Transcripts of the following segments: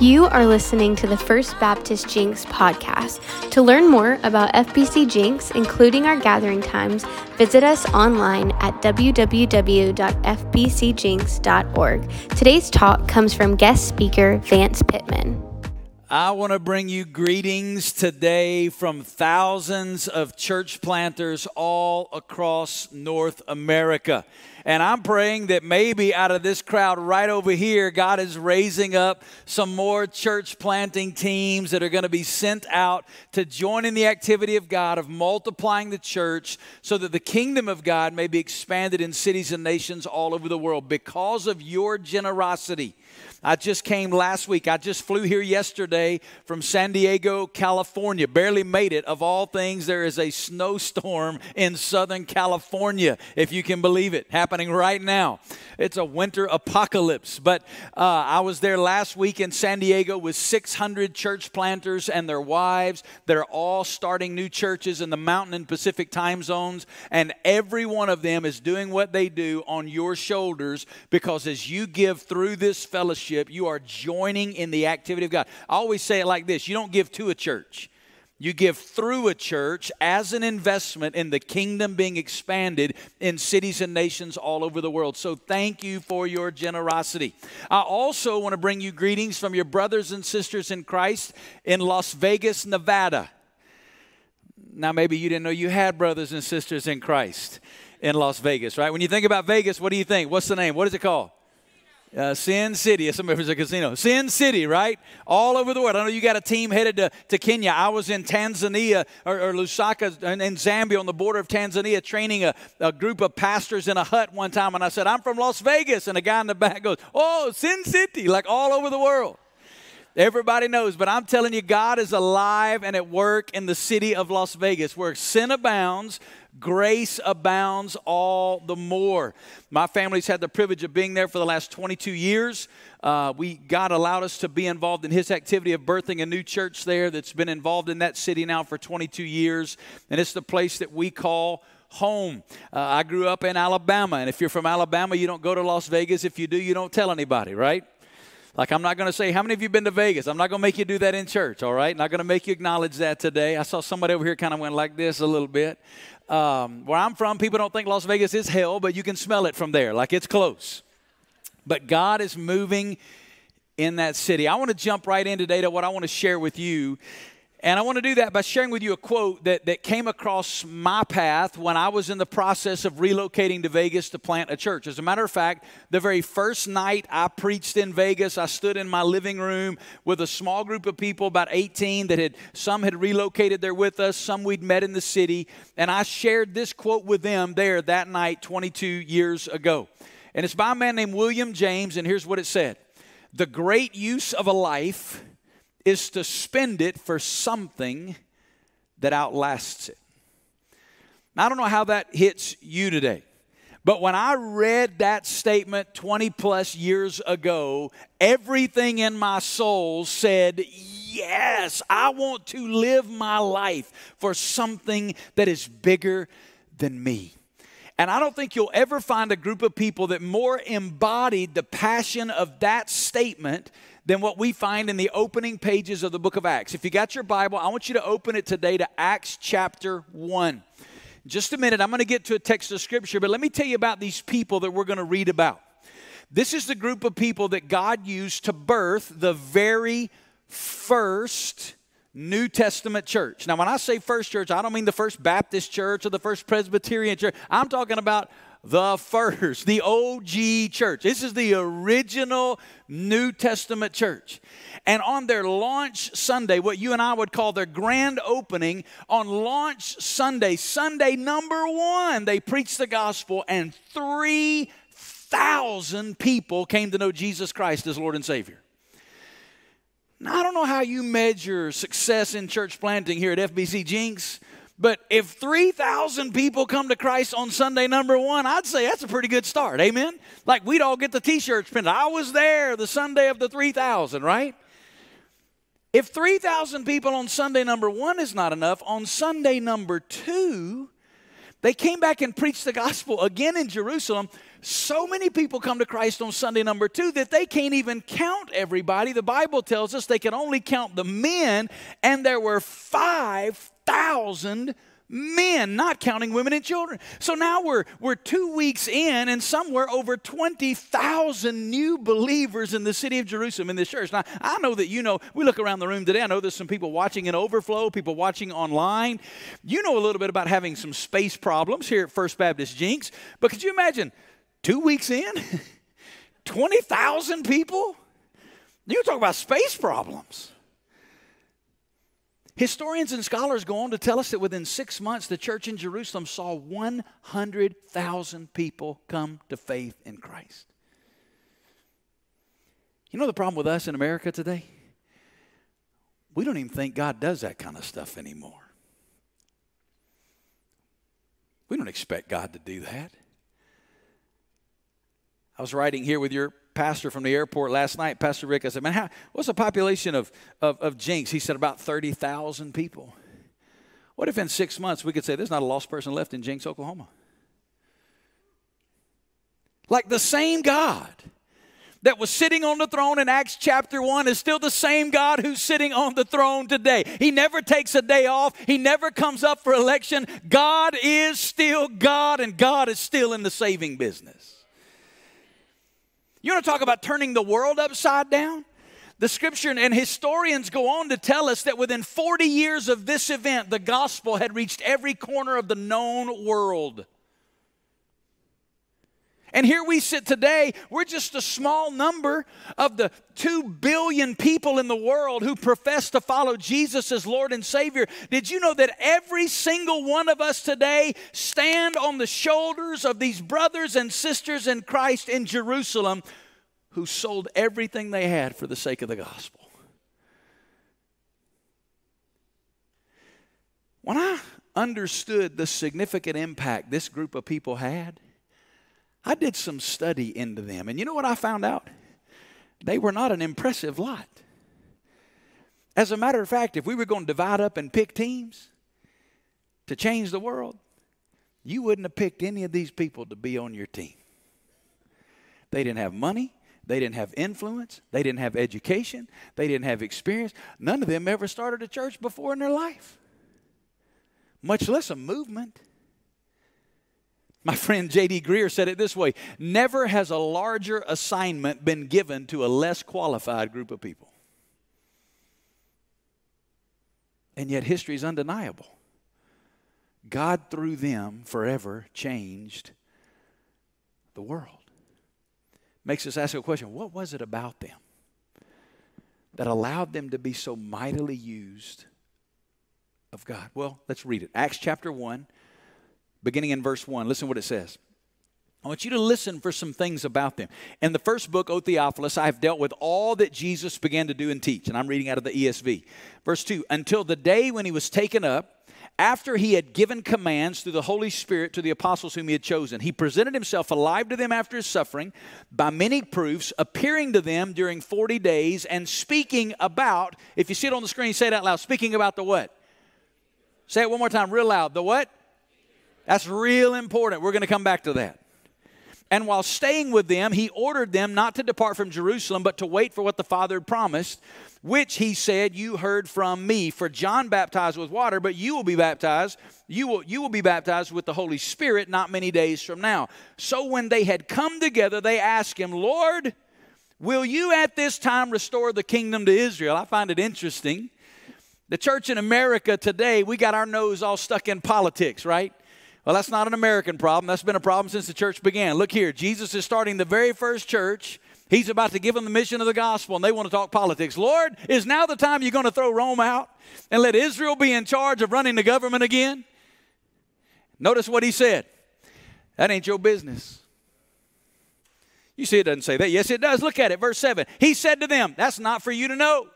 You are listening to the First Baptist Jenks podcast. To learn more about FBC Jenks, including our gathering times, visit us online at www.fbcjenks.org. Today's talk comes from guest speaker Vance Pitman. I want to bring you greetings today from thousands of church planters all across North America. And I'm praying that maybe out of this crowd right over here, God is raising up some more church planting teams that are going to be sent out to join in the activity of God of multiplying the church so that the kingdom of God may be expanded in cities and nations all over the world because of your generosity. I just came last week. I just flew here yesterday from San Diego, California. Barely made it. Of all things, there is a snowstorm in Southern California, if you can believe it, happening right now. It's a winter apocalypse. But uh, I was there last week in San Diego with 600 church planters and their wives. They're all starting new churches in the Mountain and Pacific time zones. And every one of them is doing what they do on your shoulders because as you give through this fellowship, you are joining in the activity of God. I always say it like this you don't give to a church. You give through a church as an investment in the kingdom being expanded in cities and nations all over the world. So, thank you for your generosity. I also want to bring you greetings from your brothers and sisters in Christ in Las Vegas, Nevada. Now, maybe you didn't know you had brothers and sisters in Christ in Las Vegas, right? When you think about Vegas, what do you think? What's the name? What is it called? Uh, Sin City, somebody was a casino. Sin City, right? All over the world. I know you got a team headed to, to Kenya. I was in Tanzania or, or Lusaka in, in Zambia on the border of Tanzania training a, a group of pastors in a hut one time. And I said, I'm from Las Vegas. And a guy in the back goes, Oh, Sin City, like all over the world. Everybody knows, but I'm telling you, God is alive and at work in the city of Las Vegas where sin abounds, grace abounds all the more. My family's had the privilege of being there for the last 22 years. Uh, we God allowed us to be involved in His activity of birthing a new church there that's been involved in that city now for 22 years, and it's the place that we call home. Uh, I grew up in Alabama, and if you're from Alabama, you don't go to Las Vegas. If you do, you don't tell anybody, right? Like, I'm not going to say, How many of you been to Vegas? I'm not going to make you do that in church, all right? Not going to make you acknowledge that today. I saw somebody over here kind of went like this a little bit. Um, where I'm from, people don't think Las Vegas is hell, but you can smell it from there, like it's close. But God is moving in that city. I want to jump right in today to what I want to share with you and I want to do that by sharing with you a quote that, that came across my path when I was in the process of relocating to Vegas to plant a church. As a matter of fact, the very first night I preached in Vegas, I stood in my living room with a small group of people, about 18, that had some had relocated there with us, some we'd met in the city, and I shared this quote with them there that night 22 years ago. And it's by a man named William James, and here's what it said The great use of a life is to spend it for something that outlasts it. Now, I don't know how that hits you today. But when I read that statement 20 plus years ago, everything in my soul said, Yes, I want to live my life for something that is bigger than me. And I don't think you'll ever find a group of people that more embodied the passion of that statement than what we find in the opening pages of the book of Acts. If you got your Bible, I want you to open it today to Acts chapter 1. In just a minute, I'm going to get to a text of scripture, but let me tell you about these people that we're going to read about. This is the group of people that God used to birth the very first New Testament church. Now, when I say first church, I don't mean the first Baptist church or the first Presbyterian church. I'm talking about the first, the OG church. This is the original New Testament church. And on their launch Sunday, what you and I would call their grand opening, on launch Sunday, Sunday number one, they preached the gospel, and 3,000 people came to know Jesus Christ as Lord and Savior. Now, I don't know how you measure success in church planting here at FBC Jenks. But if 3,000 people come to Christ on Sunday number one, I'd say that's a pretty good start. Amen? Like we'd all get the t shirts printed. I was there the Sunday of the 3,000, right? If 3,000 people on Sunday number one is not enough, on Sunday number two, they came back and preached the gospel again in Jerusalem. so many people come to Christ on Sunday number two that they can't even count everybody. The Bible tells us they can only count the men, and there were 5,000 men, not counting women and children. So now we're, we're two weeks in, and somewhere over 20,000 new believers in the city of Jerusalem in this church. Now, I know that you know, we look around the room today, I know there's some people watching in overflow, people watching online. You know a little bit about having some space problems here at First Baptist Jenks, but could you imagine two weeks in, 20,000 people? You talk about space problems. Historians and scholars go on to tell us that within six months, the church in Jerusalem saw 100,000 people come to faith in Christ. You know the problem with us in America today? We don't even think God does that kind of stuff anymore. We don't expect God to do that. I was writing here with your pastor from the airport last night, Pastor Rick. I said, Man, how, what's the population of, of, of Jenks? He said, About 30,000 people. What if in six months we could say there's not a lost person left in Jenks, Oklahoma? Like the same God that was sitting on the throne in Acts chapter 1 is still the same God who's sitting on the throne today. He never takes a day off, He never comes up for election. God is still God, and God is still in the saving business. You want to talk about turning the world upside down? The scripture and historians go on to tell us that within 40 years of this event, the gospel had reached every corner of the known world. And here we sit today, we're just a small number of the 2 billion people in the world who profess to follow Jesus as Lord and Savior. Did you know that every single one of us today stand on the shoulders of these brothers and sisters in Christ in Jerusalem who sold everything they had for the sake of the gospel? When I understood the significant impact this group of people had, I did some study into them. And you know what I found out? They were not an impressive lot. As a matter of fact, if we were going to divide up and pick teams to change the world, you wouldn't have picked any of these people to be on your team. They didn't have money. They didn't have influence. They didn't have education. They didn't have experience. None of them ever started a church before in their life, much less a movement. My friend J.D. Greear said it this way Never has a larger assignment been given to a less qualified group of people. And yet, history is undeniable. God, through them, forever changed the world. Makes us ask a question what was it about them that allowed them to be so mightily used of God? Well, let's read it. Acts chapter 1 beginning in verse 1. Listen what it says. I want you to listen for some things about them. In the first book, O Theophilus, I have dealt with all that Jesus began to do and teach. And I'm reading out of the ESV. Verse 2 Until the day when he was taken up, after he had given commands through the Holy Spirit to the apostles whom he had chosen, he presented himself alive to them after his suffering by many proofs, appearing to them during 40 days and speaking about, if you see it on the screen, say it out loud, speaking about the what? Say it one more time, real loud. The what? That's real important. We're going to come back to that. And while staying with them, he ordered them not to depart from Jerusalem, but to wait for what the Father had promised, which he said, You heard from me. For John baptized with water, but you will be baptized. You will, you will be baptized with the Holy Spirit not many days from now. So when they had come together, they asked him, Lord, will you at this time restore the kingdom to Israel? I find it interesting. The church in America today, we got our nose all stuck in politics, right? Well, that's not an American problem. That's been a problem since the church began. Look here, Jesus is starting the very first church. He's about to give them the mission of the gospel, and they want to talk politics. Lord, is now the time you're going to throw Rome out and let Israel be in charge of running the government again? Notice what he said. That ain't your business. You see, it doesn't say that. Yes, it does. Look at it, verse 7. He said to them, That's not for you to know.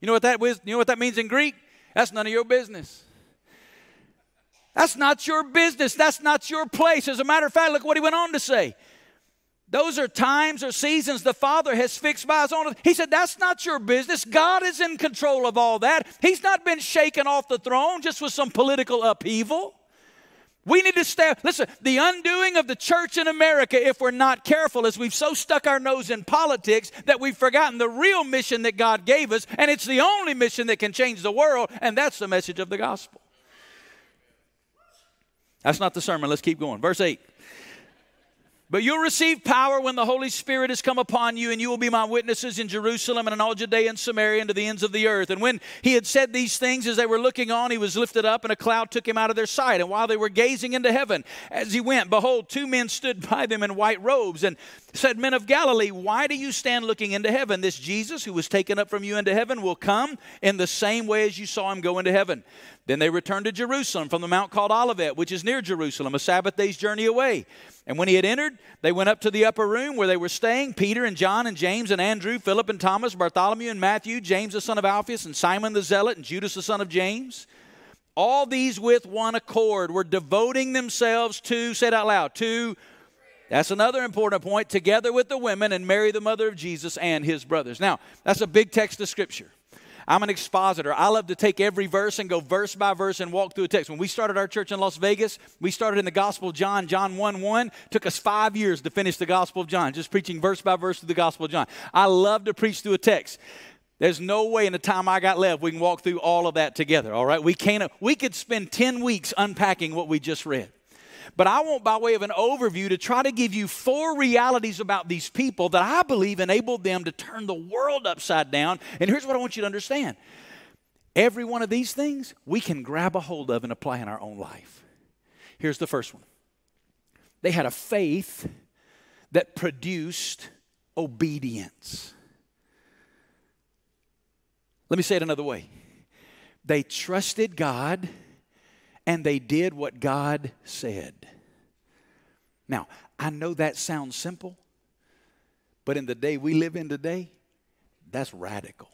You know what that, you know what that means in Greek? That's none of your business. That's not your business. That's not your place. As a matter of fact, look what he went on to say. Those are times or seasons the Father has fixed by his own. He said, That's not your business. God is in control of all that. He's not been shaken off the throne just with some political upheaval. We need to stay. Listen, the undoing of the church in America, if we're not careful, is we've so stuck our nose in politics that we've forgotten the real mission that God gave us, and it's the only mission that can change the world, and that's the message of the gospel. That's not the sermon. Let's keep going. Verse 8. But you'll receive power when the Holy Spirit has come upon you, and you will be my witnesses in Jerusalem and in all Judea and Samaria and to the ends of the earth. And when he had said these things, as they were looking on, he was lifted up, and a cloud took him out of their sight. And while they were gazing into heaven, as he went, behold, two men stood by them in white robes, and said, Men of Galilee, why do you stand looking into heaven? This Jesus, who was taken up from you into heaven, will come in the same way as you saw him go into heaven. Then they returned to Jerusalem from the mount called Olivet, which is near Jerusalem, a Sabbath day's journey away. And when he had entered, they went up to the upper room where they were staying Peter and John and James and Andrew, Philip and Thomas, Bartholomew and Matthew, James the son of Alphaeus, and Simon the Zealot, and Judas the son of James. All these with one accord were devoting themselves to, say it out loud, to that's another important point, together with the women and Mary, the mother of Jesus, and his brothers. Now, that's a big text of Scripture. I'm an expositor. I love to take every verse and go verse by verse and walk through a text. When we started our church in Las Vegas, we started in the Gospel of John, John 1 1. Took us five years to finish the Gospel of John, just preaching verse by verse through the Gospel of John. I love to preach through a text. There's no way in the time I got left we can walk through all of that together, all right? We can't we could spend 10 weeks unpacking what we just read. But I want, by way of an overview, to try to give you four realities about these people that I believe enabled them to turn the world upside down. And here's what I want you to understand every one of these things we can grab a hold of and apply in our own life. Here's the first one they had a faith that produced obedience. Let me say it another way. They trusted God and they did what God said. Now, I know that sounds simple, but in the day we live in today, that's radical.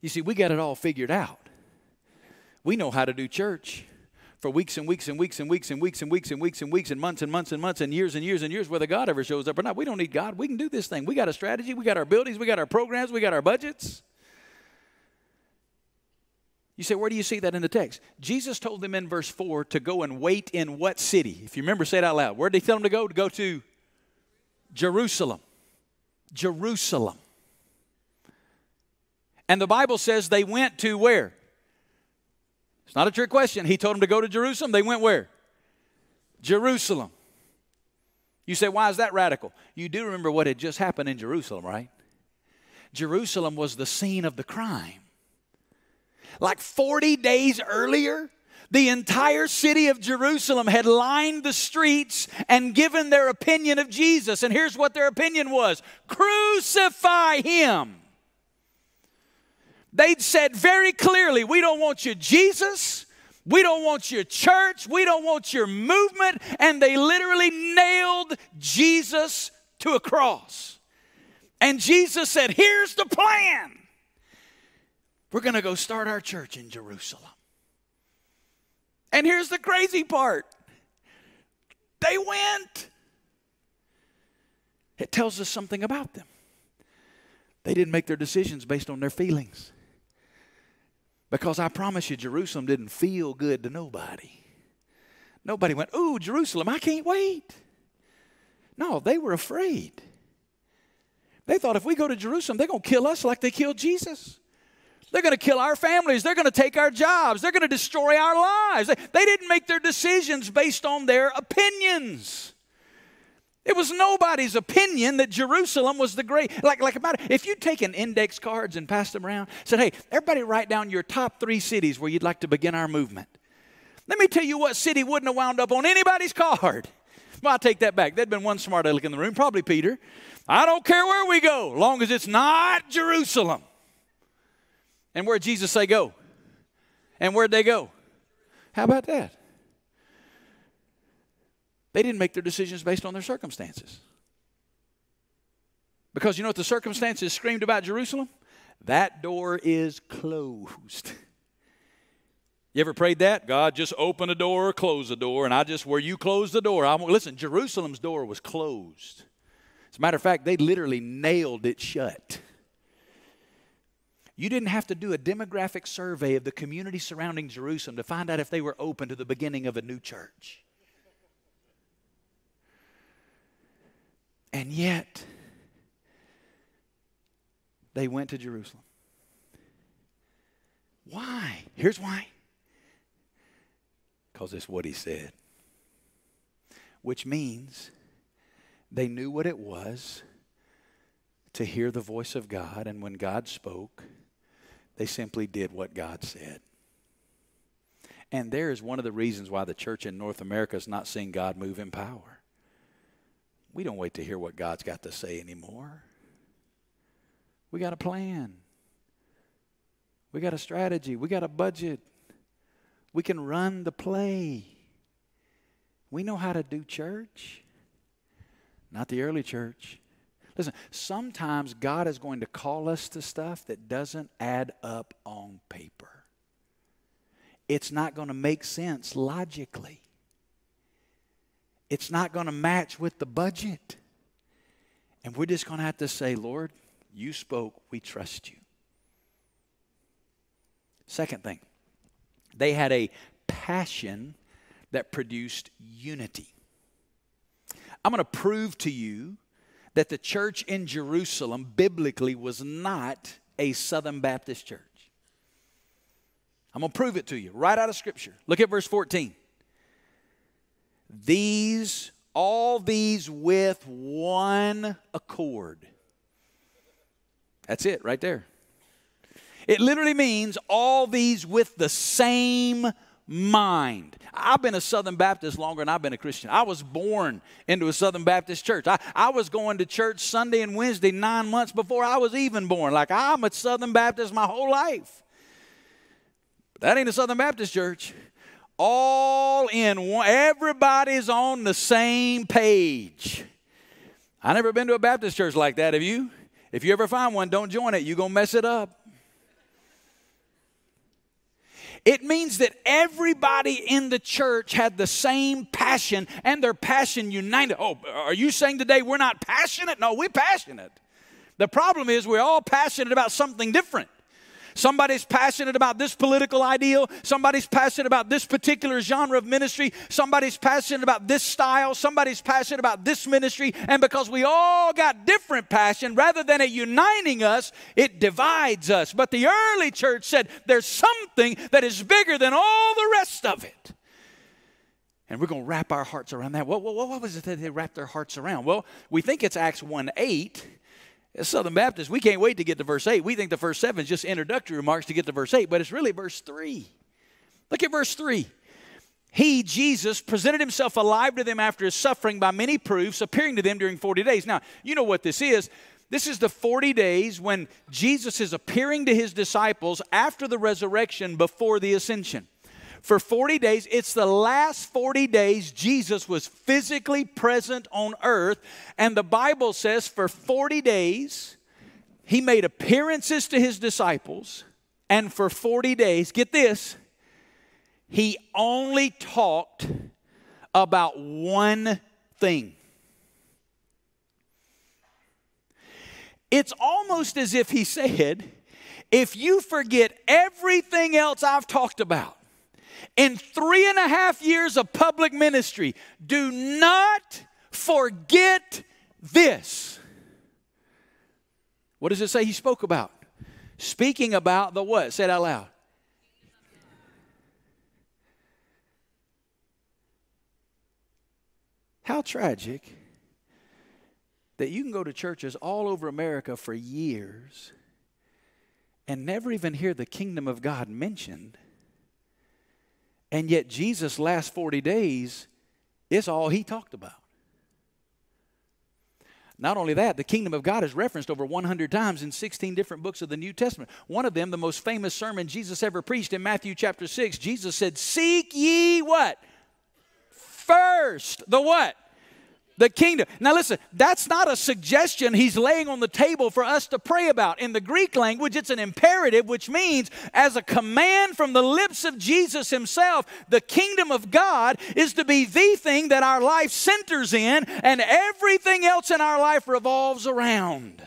You see, we got it all figured out. We know how to do church for weeks and weeks and weeks and weeks and weeks and weeks and weeks and weeks and months and months and months and years and years and years whether God ever shows up or not. We don't need God. We can do this thing. We got a strategy. We got our buildings. We got our programs. We got our budgets. You say, where do you see that in the text? Jesus told them in verse 4 to go and wait in what city? If you remember, say it out loud. Where did he tell them to go? To go to Jerusalem. Jerusalem. And the Bible says they went to where? It's not a trick question. He told them to go to Jerusalem. They went where? Jerusalem. You say, why is that radical? You do remember what had just happened in Jerusalem, right? Jerusalem was the scene of the crime. Like 40 days earlier, the entire city of Jerusalem had lined the streets and given their opinion of Jesus. And here's what their opinion was crucify him. They'd said very clearly, We don't want you, Jesus. We don't want your church. We don't want your movement. And they literally nailed Jesus to a cross. And Jesus said, Here's the plan. We're going to go start our church in Jerusalem. And here's the crazy part they went. It tells us something about them. They didn't make their decisions based on their feelings. Because I promise you, Jerusalem didn't feel good to nobody. Nobody went, Ooh, Jerusalem, I can't wait. No, they were afraid. They thought if we go to Jerusalem, they're going to kill us like they killed Jesus. They're going to kill our families. They're going to take our jobs. They're going to destroy our lives. They didn't make their decisions based on their opinions. It was nobody's opinion that Jerusalem was the great. Like, like about if you'd taken index cards and passed them around, said, hey, everybody write down your top three cities where you'd like to begin our movement. Let me tell you what city wouldn't have wound up on anybody's card. Well, I'll take that back. There'd been one smart aleck in the room, probably Peter. I don't care where we go, long as it's not Jerusalem. And where'd Jesus say go? And where'd they go? How about that? They didn't make their decisions based on their circumstances. Because you know what the circumstances screamed about Jerusalem? That door is closed. You ever prayed that? God, just open a door or close a door, and I just, where you close the door, I won't. Listen, Jerusalem's door was closed. As a matter of fact, they literally nailed it shut. You didn't have to do a demographic survey of the community surrounding Jerusalem to find out if they were open to the beginning of a new church. And yet, they went to Jerusalem. Why? Here's why. Because it's what he said. Which means they knew what it was to hear the voice of God, and when God spoke, they simply did what God said. And there is one of the reasons why the church in North America is not seeing God move in power. We don't wait to hear what God's got to say anymore. We got a plan. We got a strategy. We got a budget. We can run the play. We know how to do church. Not the early church. Listen, sometimes God is going to call us to stuff that doesn't add up on paper. It's not going to make sense logically. It's not going to match with the budget. And we're just going to have to say, Lord, you spoke, we trust you. Second thing, they had a passion that produced unity. I'm going to prove to you that the church in Jerusalem biblically was not a Southern Baptist church. I'm going to prove it to you right out of Scripture. Look at verse 14. These, all these with one accord. That's it right there. It literally means all these with the same mind. I've been a Southern Baptist longer than I've been a Christian. I was born into a Southern Baptist church. I, I was going to church Sunday and Wednesday nine months before I was even born. Like I'm a Southern Baptist my whole life. But that ain't a Southern Baptist church. All in one, everybody's on the same page. I never been to a Baptist church like that. Have you? If you ever find one, don't join it. You're going to mess it up. It means that everybody in the church had the same passion and their passion united. Oh, are you saying today we're not passionate? No, we're passionate. The problem is we're all passionate about something different. Somebody's passionate about this political ideal. Somebody's passionate about this particular genre of ministry. Somebody's passionate about this style. Somebody's passionate about this ministry. And because we all got different passion, rather than it uniting us, it divides us. But the early church said there's something that is bigger than all the rest of it. And we're going to wrap our hearts around that. What, what, what was it that they wrapped their hearts around? Well, we think it's Acts 1 8 as Southern Baptists, we can't wait to get to verse 8. We think the first seven is just introductory remarks to get to verse 8, but it's really verse 3. Look at verse 3. He, Jesus, presented himself alive to them after his suffering by many proofs, appearing to them during 40 days. Now, you know what this is. This is the 40 days when Jesus is appearing to his disciples after the resurrection before the ascension for 40 days. It's the last 40 days Jesus was physically present on earth. And the Bible says for 40 days, he made appearances to his disciples. And for 40 days, get this, he only talked about one thing. It's almost as if he said, if you forget everything else I've talked about, in three and a half years of public ministry, do not forget this. What does it say he spoke about? Speaking about the what? Say it out loud. How tragic that you can go to churches all over America for years and never even hear the kingdom of God mentioned and yet, Jesus' last 40 days is all he talked about. Not only that, the kingdom of God is referenced over 100 times in 16 different books of the New Testament. One of them, the most famous sermon Jesus ever preached in Matthew chapter 6, Jesus said, Seek ye what? First. The what? The kingdom. Now, listen, that's not a suggestion he's laying on the table for us to pray about. In the Greek language, it's an imperative, which means, as a command from the lips of Jesus himself, the kingdom of God is to be the thing that our life centers in, and everything else in our life revolves around.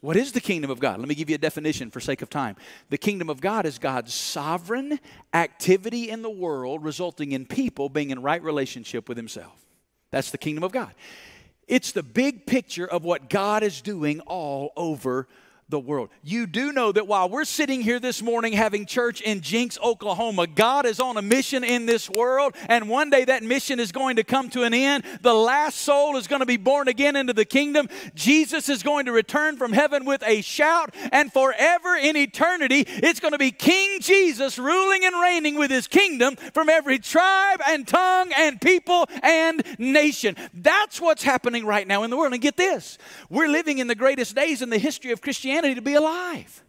What is the kingdom of God? Let me give you a definition for sake of time. The kingdom of God is God's sovereign activity in the world resulting in people being in right relationship with himself. That's the kingdom of God. It's the big picture of what God is doing all over the world. You do know that while we're sitting here this morning having church in Jenks, Oklahoma, God is on a mission in this world, and one day that mission is going to come to an end. The last soul is going to be born again into the kingdom. Jesus is going to return from heaven with a shout, and forever in eternity, it's going to be King Jesus ruling and reigning with his kingdom from every tribe and tongue and people and nation. That's what's happening right now in the world. And get this we're living in the greatest days in the history of Christianity To be alive.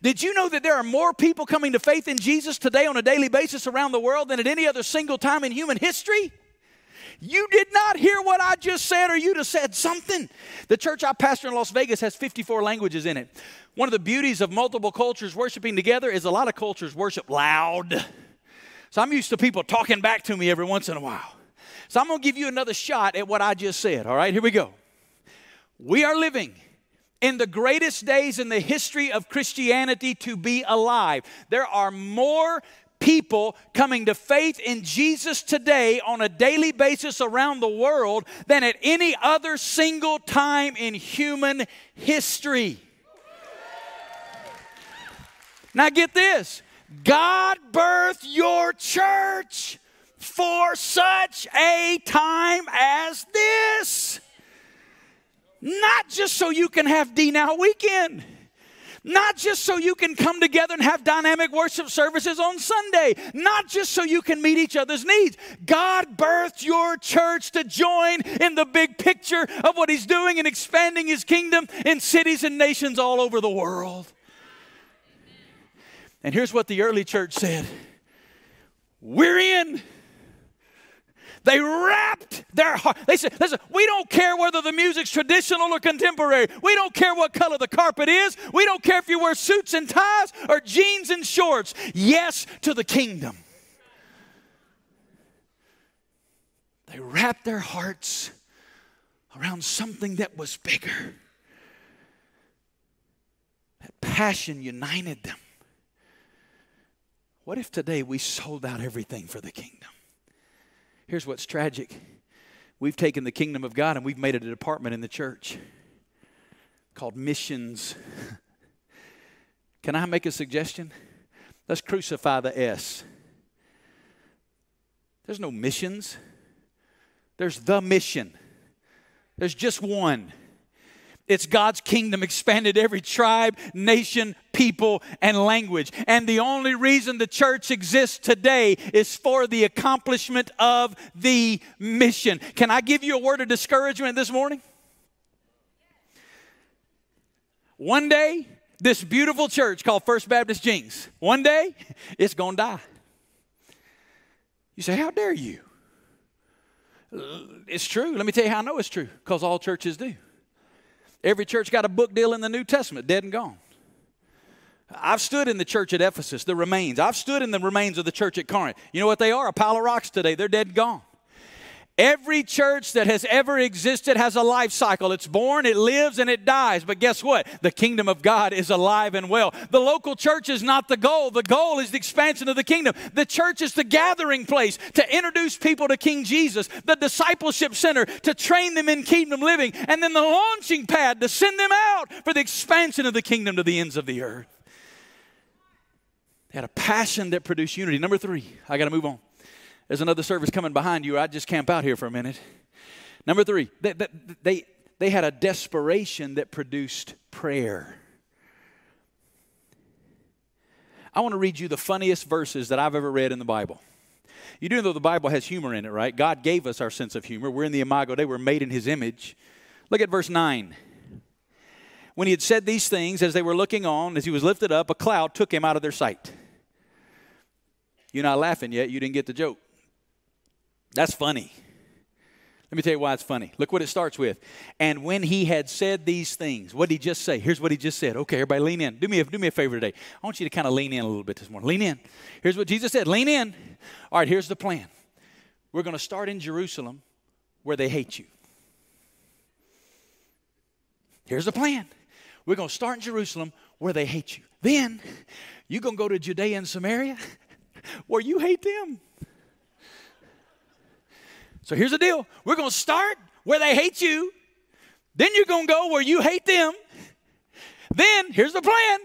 Did you know that there are more people coming to faith in Jesus today on a daily basis around the world than at any other single time in human history? You did not hear what I just said, or you'd have said something. The church I pastor in Las Vegas has 54 languages in it. One of the beauties of multiple cultures worshiping together is a lot of cultures worship loud. So I'm used to people talking back to me every once in a while. So I'm going to give you another shot at what I just said. All right, here we go. We are living in the greatest days in the history of Christianity to be alive. There are more people coming to faith in Jesus today on a daily basis around the world than at any other single time in human history. Now, get this God birthed your church for such a time as this. Not just so you can have D Now weekend. Not just so you can come together and have dynamic worship services on Sunday. Not just so you can meet each other's needs. God birthed your church to join in the big picture of what He's doing and expanding His kingdom in cities and nations all over the world. And here's what the early church said We're in. They wrapped their heart. They said, listen, we don't care whether the music's traditional or contemporary. We don't care what color the carpet is. We don't care if you wear suits and ties or jeans and shorts. Yes to the kingdom. They wrapped their hearts around something that was bigger. That passion united them. What if today we sold out everything for the kingdom? Here's what's tragic we've taken the kingdom of God and we've made it a department in the church called missions. Can I make a suggestion? Let's crucify the S. There's no missions, there's the mission. There's just one. It's God's kingdom expanded every tribe, nation, people, and language. And the only reason the church exists today is for the accomplishment of the mission. Can I give you a word of discouragement this morning? One day, this beautiful church called First Baptist Jenks, one day, it's going to die. You say, How dare you? It's true. Let me tell you how I know it's true because all churches do. Every church got a book deal in the New Testament, dead and gone. I've stood in the church at Ephesus, the remains. I've stood in the remains of the church at Corinth. You know what they are? A pile of rocks today. They're dead and gone. Every church that has ever existed has a life cycle. It's born, it lives, and it dies. But guess what? The kingdom of God is alive and well. The local church is not the goal. The goal is the expansion of the kingdom. The church is the gathering place to introduce people to King Jesus, the discipleship center to train them in kingdom living, and then the launching pad to send them out for the expansion of the kingdom to the ends of the earth. They had a passion that produced unity. Number three, I got to move on. There's another service coming behind you. I just camp out here for a minute. Number three, they, they, they had a desperation that produced prayer. I want to read you the funniest verses that I've ever read in the Bible. You do know the Bible has humor in it, right? God gave us our sense of humor. We're in the imago Dei, we're made in His image. Look at verse 9. When he had said these things, as they were looking on, as he was lifted up, a cloud took him out of their sight. You're not laughing yet, you didn't get the joke. That's funny. Let me tell you why it's funny. Look what it starts with. And when he had said these things, what did he just say? Here's what he just said. Okay, everybody lean in. Do me a, do me a favor today. I want you to kind of lean in a little bit this morning. Lean in. Here's what Jesus said. Lean in. All right, here's the plan. We're going to start in Jerusalem where they hate you. Here's the plan. We're going to start in Jerusalem where they hate you. Then you're going to go to Judea and Samaria where you hate them. So here's the deal we're going to start where they hate you. Then you're going to go where you hate them. Then here's the plan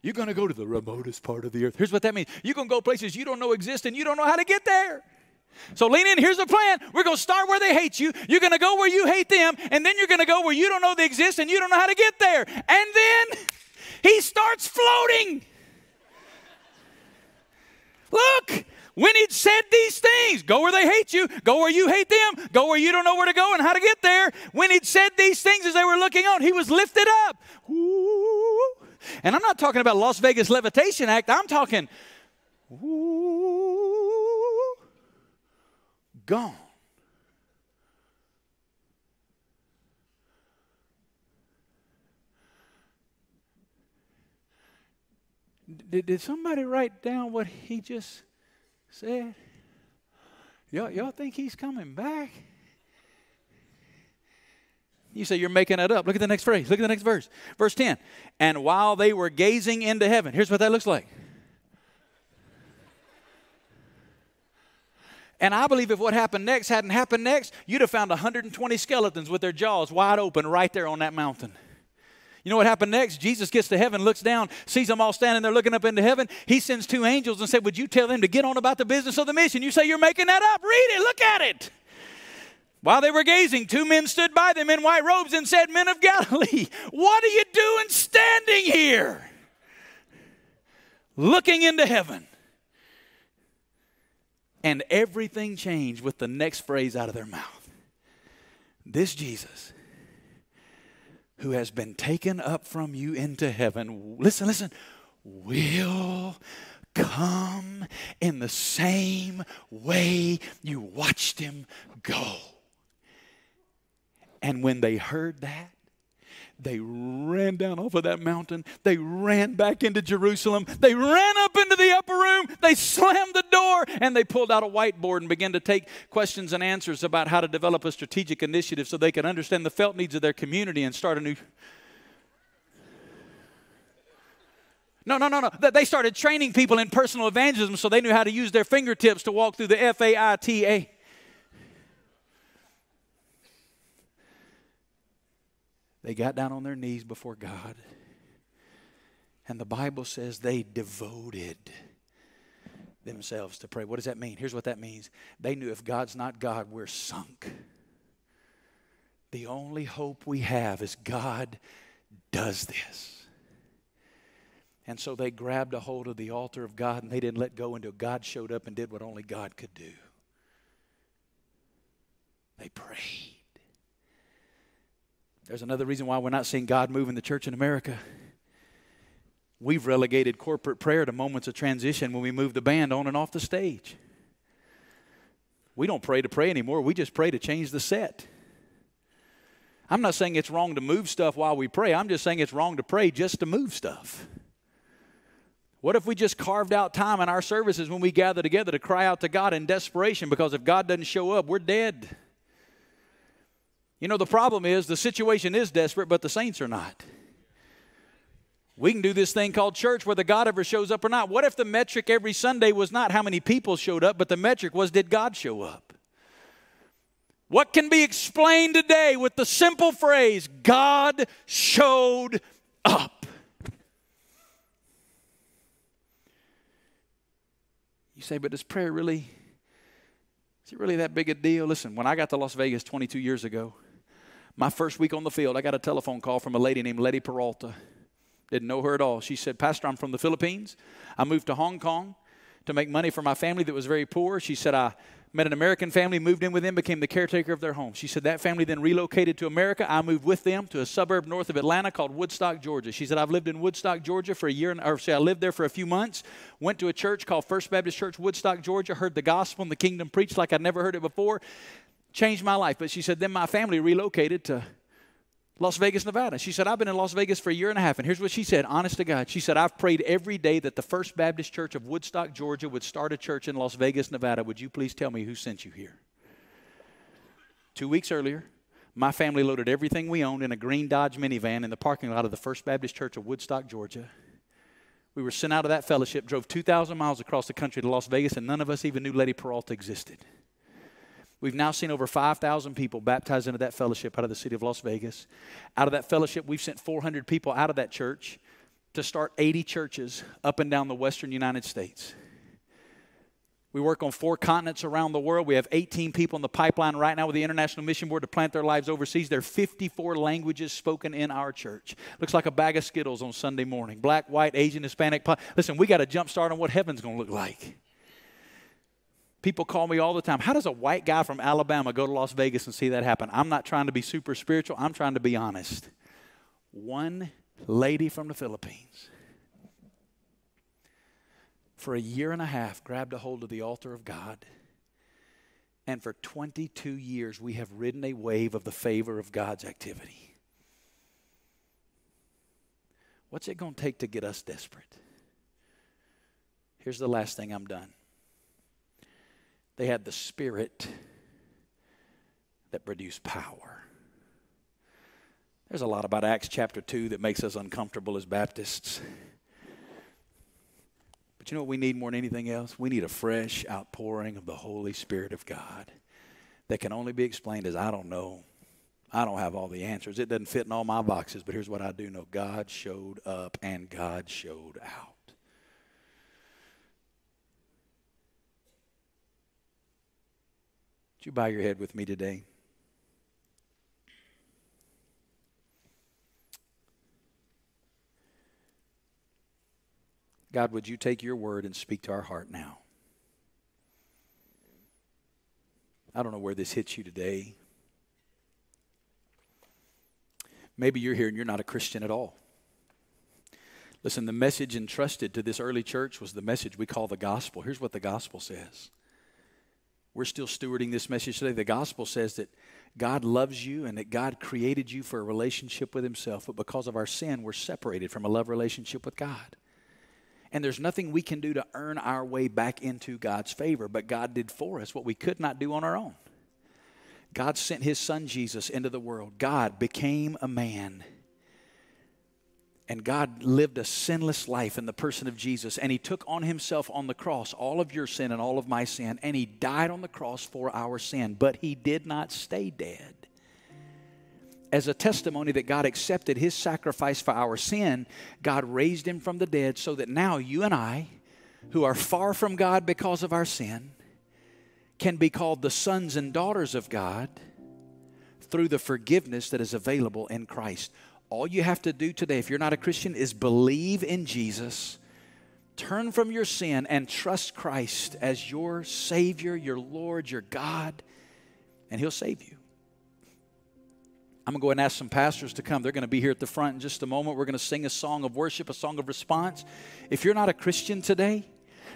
you're going to go to the remotest part of the earth. Here's what that means you're going to go places you don't know exist and you don't know how to get there. So lean in. Here's the plan. We're going to start where they hate you. You're going to go where you hate them. And then you're going to go where you don't know they exist and you don't know how to get there. And then he starts floating. Look, when he'd said these things, go where they hate you, go where you hate them, go where you don't know where to go and how to get there. When he'd said these things as they were looking on, he was lifted up. Ooh. And I'm not talking about Las Vegas Levitation Act, I'm talking, ooh, gone. Did, did somebody write down what he just said? Y'all, y'all think he's coming back? You say you're making that up. Look at the next phrase. Look at the next verse. Verse 10. And while they were gazing into heaven, here's what that looks like. And I believe if what happened next hadn't happened next, you'd have found 120 skeletons with their jaws wide open right there on that mountain. You know what happened next? Jesus gets to heaven, looks down, sees them all standing there looking up into heaven. He sends two angels and said, Would you tell them to get on about the business of the mission? You say you're making that up. Read it, look at it. While they were gazing, two men stood by them in white robes and said, Men of Galilee, what are you doing standing here? Looking into heaven. And everything changed with the next phrase out of their mouth. This Jesus, who has been taken up from you into heaven, listen, listen, will come in the same way you watched him go. And when they heard that, they ran down off of that mountain. They ran back into Jerusalem. They ran up into the upper room. They slammed the door and they pulled out a whiteboard and began to take questions and answers about how to develop a strategic initiative so they could understand the felt needs of their community and start a new. No, no, no, no. They started training people in personal evangelism so they knew how to use their fingertips to walk through the F A I T A. They got down on their knees before God. And the Bible says they devoted themselves to pray. What does that mean? Here's what that means they knew if God's not God, we're sunk. The only hope we have is God does this. And so they grabbed a hold of the altar of God and they didn't let go until God showed up and did what only God could do. They prayed. There's another reason why we're not seeing God move in the church in America. We've relegated corporate prayer to moments of transition when we move the band on and off the stage. We don't pray to pray anymore, we just pray to change the set. I'm not saying it's wrong to move stuff while we pray, I'm just saying it's wrong to pray just to move stuff. What if we just carved out time in our services when we gather together to cry out to God in desperation because if God doesn't show up, we're dead? You know, the problem is the situation is desperate, but the saints are not. We can do this thing called church whether God ever shows up or not. What if the metric every Sunday was not how many people showed up, but the metric was did God show up? What can be explained today with the simple phrase, God showed up? You say, but does prayer really, is it really that big a deal? Listen, when I got to Las Vegas 22 years ago, my first week on the field, I got a telephone call from a lady named Letty Peralta. Didn't know her at all. She said, Pastor, I'm from the Philippines. I moved to Hong Kong to make money for my family that was very poor. She said, I met an American family, moved in with them, became the caretaker of their home. She said that family then relocated to America. I moved with them to a suburb north of Atlanta called Woodstock, Georgia. She said, I've lived in Woodstock, Georgia for a year, or say I lived there for a few months, went to a church called First Baptist Church, Woodstock, Georgia, heard the gospel and the kingdom preached like I'd never heard it before changed my life. But she said, then my family relocated to Las Vegas, Nevada. She said, I've been in Las Vegas for a year and a half. And here's what she said, honest to God. She said, I've prayed every day that the First Baptist Church of Woodstock, Georgia would start a church in Las Vegas, Nevada. Would you please tell me who sent you here? Two weeks earlier, My family loaded everything we owned in a green Dodge minivan in the parking lot of the First Baptist Church of Woodstock, Georgia. We were sent out of that fellowship, drove 2,000 miles across the country to Las Vegas, and none of us even knew Letty Peralta existed. We've now seen over 5,000 people baptized into that fellowship out of the city of Las Vegas. Out of that fellowship, we've sent 400 people out of that church to start 80 churches up and down the western United States. We work on four continents around the world. We have 18 people in the pipeline right now with the International Mission Board to plant their lives overseas. There are 54 languages spoken in our church. Looks like a bag of Skittles on Sunday morning. Black, white, Asian, Hispanic. Listen, we got a jump start on what heaven's going to look like. People call me all the time. How does a white guy from Alabama go to Las Vegas and see that happen? I'm not trying to be super spiritual, I'm trying to be honest. One lady from the Philippines for a year and a half grabbed a hold of the altar of God. And for 22 years, we have ridden a wave of the favor of God's activity. What's it going to take to get us desperate? Here's the last thing I'm done. They had the spirit that produced power. There's a lot about Acts chapter 2 that makes us uncomfortable as Baptists. But you know what we need more than anything else? We need a fresh outpouring of the Holy Spirit of God that can only be explained as I don't know. I don't have all the answers. It doesn't fit in all my boxes, but here's what I do know God showed up and God showed out. Would you bow your head with me today? God, would you take your word and speak to our heart now? I don't know where this hits you today. Maybe you're here and you're not a Christian at all. Listen, the message entrusted to this early church was the message we call the gospel. Here's what the gospel says we're still stewarding this message today. The gospel says that God loves you and that God created you for a relationship with Himself, but because of our sin, we're separated from a love relationship with God. And there's nothing we can do to earn our way back into God's favor, but God did for us what we could not do on our own. God sent His Son Jesus into the world. God became a man and God lived a sinless life in the person of Jesus. And He took on Himself on the cross all of your sin and all of my sin. And He died on the cross for our sin. But He did not stay dead. As a testimony that God accepted His sacrifice for our sin, God raised Him from the dead so that now you and I, who are far from God because of our sin, can be called the sons and daughters of God through the forgiveness that is available in Christ. All you have to do today, if you're not a Christian, is believe in Jesus, turn from your sin, and trust Christ as your Savior, your Lord, your God, and He'll save you. I'm going to go and ask some pastors to come. They're going to be here at the front in just a moment. We're going to sing a song of worship, a song of response. If you're not a Christian today,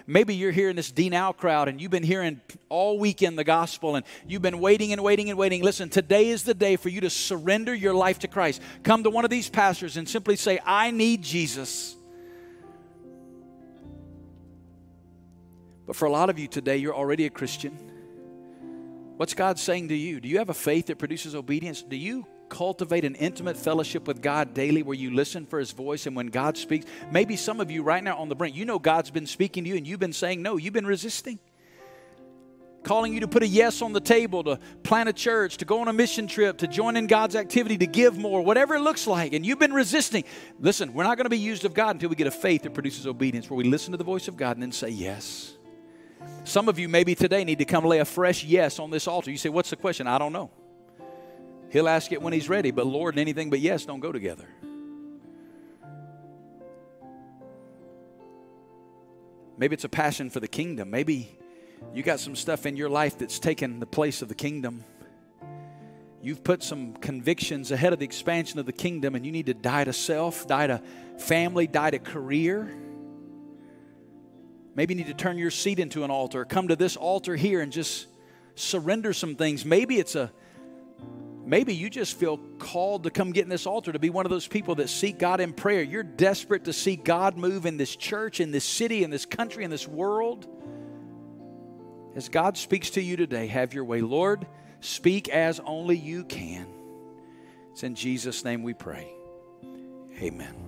Maybe you're here in this D Now crowd and you've been hearing all weekend the gospel and you've been waiting and waiting and waiting. Listen, today is the day for you to surrender your life to Christ. Come to one of these pastors and simply say, I need Jesus. But for a lot of you today, you're already a Christian. What's God saying to you? Do you have a faith that produces obedience? Do you cultivate an intimate fellowship with God daily where you listen for His voice and when God speaks. Maybe some of you right now on the brink, you know God's been speaking to you and you've been saying no, you've been resisting. Calling you to put a yes on the table, to plant a church, to go on a mission trip, to join in God's activity, to give more, whatever it looks like, and you've been resisting. Listen, we're not going to be used of God until we get a faith that produces obedience, where we listen to the voice of God and then say yes. Some of you maybe today need to come lay a fresh yes on this altar. You say, What's the question? I don't know. He'll ask it when he's ready, but Lord and anything but yes don't go together. Maybe it's a passion for the kingdom. Maybe you got some stuff in your life that's taken the place of the kingdom. You've put some convictions ahead of the expansion of the kingdom, and you need to die to self, die to family, die to career. Maybe you need to turn your seat into an altar. Come to this altar here and just surrender some things. Maybe it's a Maybe you just feel called to come get in this altar to be one of those people that seek God in prayer. You're desperate to see God move in this church, in this city, in this country, in this world. As God speaks to you today, have your way. Lord, speak as only you can. It's in Jesus' name we pray. Amen.